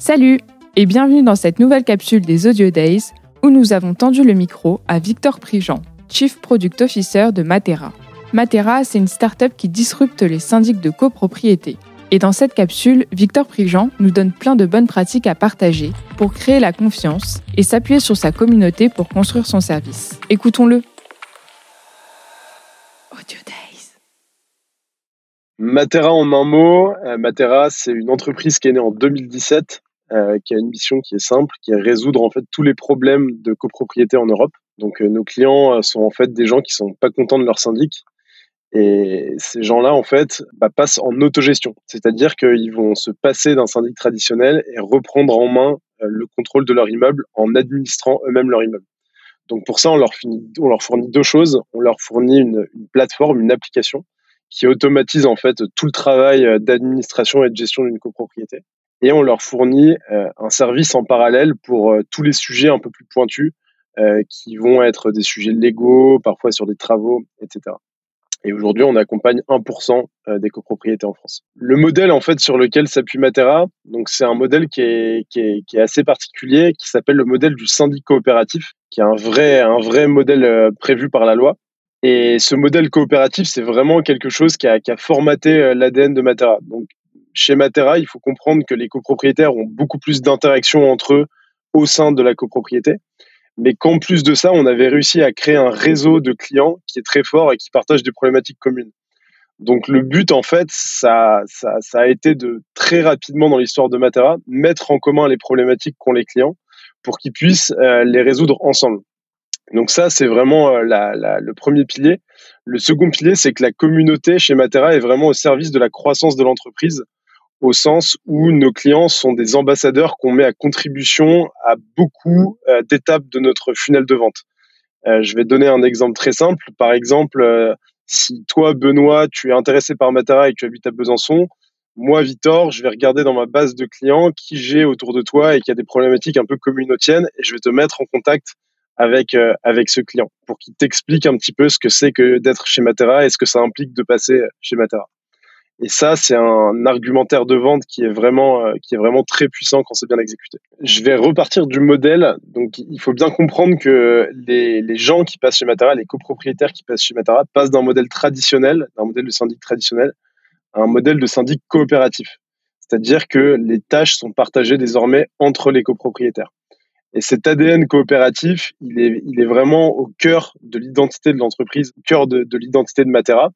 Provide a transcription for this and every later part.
Salut et bienvenue dans cette nouvelle capsule des Audio Days où nous avons tendu le micro à Victor Prigent, Chief Product Officer de Matera. Matera, c'est une start-up qui disrupte les syndics de copropriété. Et dans cette capsule, Victor Prigent nous donne plein de bonnes pratiques à partager pour créer la confiance et s'appuyer sur sa communauté pour construire son service. Écoutons-le. Audio Days. Matera en un mot, euh, Matera c'est une entreprise qui est née en 2017, euh, qui a une mission qui est simple, qui est résoudre en fait tous les problèmes de copropriété en Europe. Donc euh, nos clients sont en fait des gens qui sont pas contents de leur syndic et ces gens-là, en fait, bah, passent en autogestion. C'est-à-dire qu'ils vont se passer d'un syndic traditionnel et reprendre en main euh, le contrôle de leur immeuble en administrant eux-mêmes leur immeuble. Donc pour ça, on leur, fournit deux choses. On leur fournit une, plateforme, une application qui automatise en fait tout le travail euh, d'administration et de gestion d'une copropriété. Et on leur fournit euh, un service en parallèle pour tous les sujets un peu plus pointus qui vont être des sujets légaux, parfois sur des travaux, etc. Et aujourd'hui, on accompagne 1% euh, des copropriétés en France. Le modèle en fait sur lequel s'appuie Matera, donc c'est un modèle qui est, assez particulier, qui s'appelle le modèle du syndic coopératif, qui est un vrai, un vrai modèle euh, prévu par la loi. Et ce modèle coopératif, c'est vraiment quelque chose qui a, formaté euh, l'ADN de Matera. Donc chez Matera, il faut comprendre que les copropriétaires ont beaucoup plus d'interactions entre eux au sein de la copropriété mais qu'en plus de ça, on avait réussi à créer un réseau de clients qui est très fort et qui partagent des problématiques communes. Donc le but, en fait, ça, a été de très rapidement dans l'histoire de Matera, mettre en commun les problématiques qu'ont les clients pour qu'ils puissent euh, les résoudre ensemble. Donc ça, c'est vraiment euh, le premier pilier. Le second pilier, c'est que la communauté chez Matera est vraiment au service de la croissance de l'entreprise au sens où nos clients sont des ambassadeurs qu'on met à contribution à beaucoup euh, d'étapes de notre funnel de vente. Euh, je vais donner un exemple très simple. Par exemple, euh, si toi, Benoît, tu es intéressé par Matera et que tu habites à Besançon, moi, Victor, je vais regarder dans ma base de clients qui j'ai autour de toi et qui a des problématiques un peu communes aux tiennes et je vais te mettre en contact avec, avec ce client pour qu'il t'explique un petit peu ce que c'est que d'être chez Matera et ce que ça implique de passer chez Matera. Et ça, c'est un argumentaire de vente qui est vraiment, euh, qui est vraiment très puissant quand c'est bien exécuté. Je vais repartir du modèle. Donc, il faut bien comprendre que les, gens qui passent chez Matera, les copropriétaires qui passent chez Matera, passent d'un modèle traditionnel, d'un modèle de syndic traditionnel, à un modèle de syndic coopératif. C'est-à-dire que les tâches sont partagées désormais entre les copropriétaires. Et cet ADN coopératif, il est, il est vraiment au cœur de l'identité de l'entreprise, au cœur de, de l'identité de Matera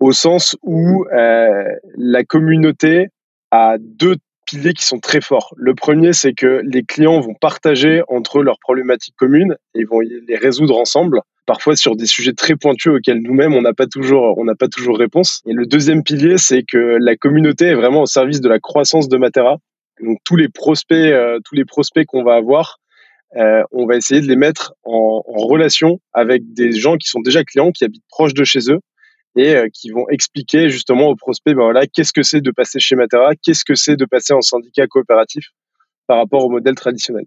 au sens où euh, la communauté a deux piliers qui sont très forts. Le premier, c'est que les clients vont partager entre eux leurs problématiques communes et vont les résoudre ensemble, parfois sur des sujets très pointus auxquels nous-mêmes on n'a pas toujours pas toujours réponse. Et le deuxième pilier, c'est que la communauté est vraiment au service de la croissance de Matera. Donc tous les prospects, euh, prospects qu'on va avoir, euh, on va essayer de les mettre en, en relation avec des gens qui sont déjà clients, qui habitent proches de chez eux et euh, qui vont expliquer justement aux prospects, ben voilà, qu'est-ce que c'est de passer chez Matera, qu'est-ce que c'est de passer en syndicat coopératif par rapport au modèle traditionnel.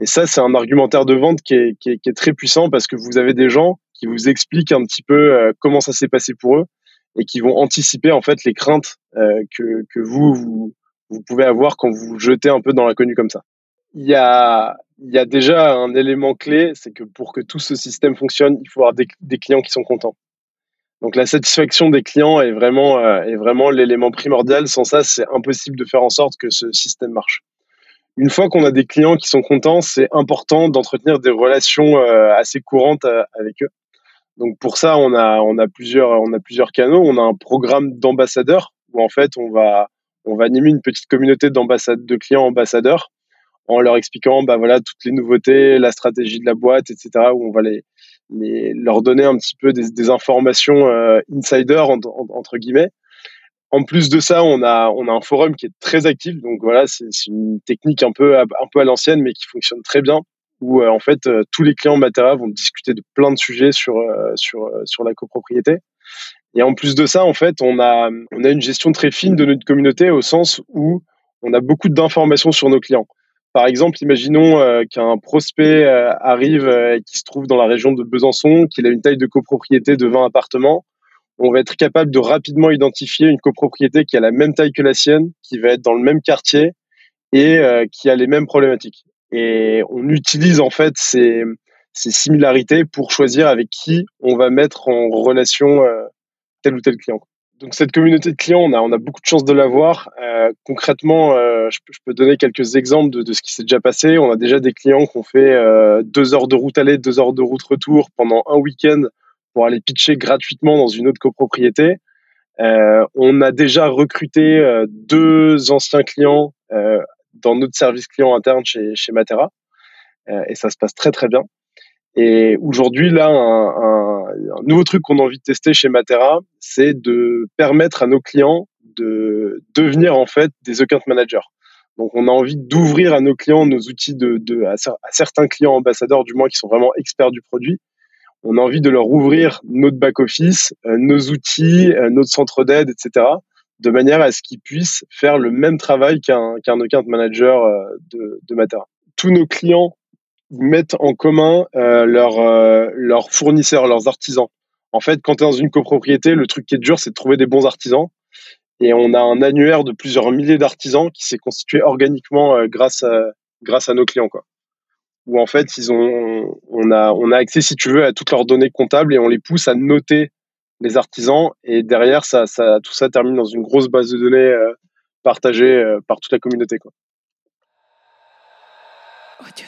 Et ça, c'est un argumentaire de vente qui est, qui, est, qui est, très puissant parce que vous avez des gens qui vous expliquent un petit peu euh, comment ça s'est passé pour eux et qui vont anticiper en fait les craintes euh, que, que vous, vous, vous pouvez avoir quand vous vous jetez un peu dans l'inconnu comme ça. Il y a, il y a déjà un élément clé, c'est que pour que tout ce système fonctionne, il faut avoir des, des clients qui sont contents. Donc la satisfaction des clients est vraiment, euh, est vraiment l'élément primordial. Sans ça, c'est impossible de faire en sorte que ce système marche. Une fois qu'on a des clients qui sont contents, c'est important d'entretenir des relations euh, assez courantes euh, avec eux. Donc pour ça, on a, on a, plusieurs, on a plusieurs canaux. On a un programme d'ambassadeurs où en fait on va, on va animer une petite communauté de clients ambassadeurs en leur expliquant bah voilà toutes les nouveautés, la stratégie de la boîte, etc. Où on va les, leur donner un petit peu des, informations euh, insider entre, guillemets. En plus de ça, on a on a un forum qui est très actif. Donc voilà, c'est une technique un peu un peu à l'ancienne, mais qui fonctionne très bien. Où euh, en fait euh, tous les clients Matera vont discuter de plein de sujets sur sur sur la copropriété. Et en plus de ça, en fait, on a on a une gestion très fine de notre communauté au sens où on a beaucoup d'informations sur nos clients. Par exemple, imaginons euh, qu'un prospect euh, arrive euh, et qui se trouve dans la région de Besançon, qu'il a une taille de copropriété de 20 appartements. On va être capable de rapidement identifier une copropriété qui a la même taille que la sienne, qui va être dans le même quartier et qui a les mêmes problématiques. Et on utilise en fait ces, ces similarités pour choisir avec qui on va mettre en relation tel ou tel client. Donc cette communauté de clients, on a, beaucoup de chance de l'avoir. Euh, concrètement, euh, je, peux donner quelques exemples de, ce qui s'est déjà passé. On a déjà des clients qui ont fait euh, deux heures de route aller, deux heures de route retour pendant un week-end pour aller pitcher gratuitement dans une autre copropriété. Euh, on a déjà recruté deux anciens clients dans notre service client interne chez, chez Matera. et ça se passe très très bien. Et aujourd'hui, là, un, un, nouveau truc qu'on a envie de tester chez Matera, c'est de permettre à nos clients de devenir en fait des account managers. Donc, on a envie d'ouvrir à nos clients nos outils de, de à, certains clients ambassadeurs, du moins qui sont vraiment experts du produit. On a envie de leur ouvrir notre back office, euh, nos outils, euh, notre centre d'aide, etc., de manière à ce qu'ils puissent faire le même travail qu'un qu'un account manager euh, de, de Matera. Tous nos clients mettent en commun euh, leurs euh, leurs fournisseurs, leurs artisans. En fait, quand tu es dans une copropriété, le truc qui est dur, c'est de trouver des bons artisans. Et on a un annuaire de plusieurs milliers d'artisans qui s'est constitué organiquement euh, grâce à grâce à nos clients, quoi. Où en fait, ils ont, on a, on a accès, si tu veux, à toutes leurs données comptables et on les pousse à noter les artisans. Et derrière, ça, ça, tout ça termine dans une grosse base de données euh, partagée par toute la communauté, quoi. Audio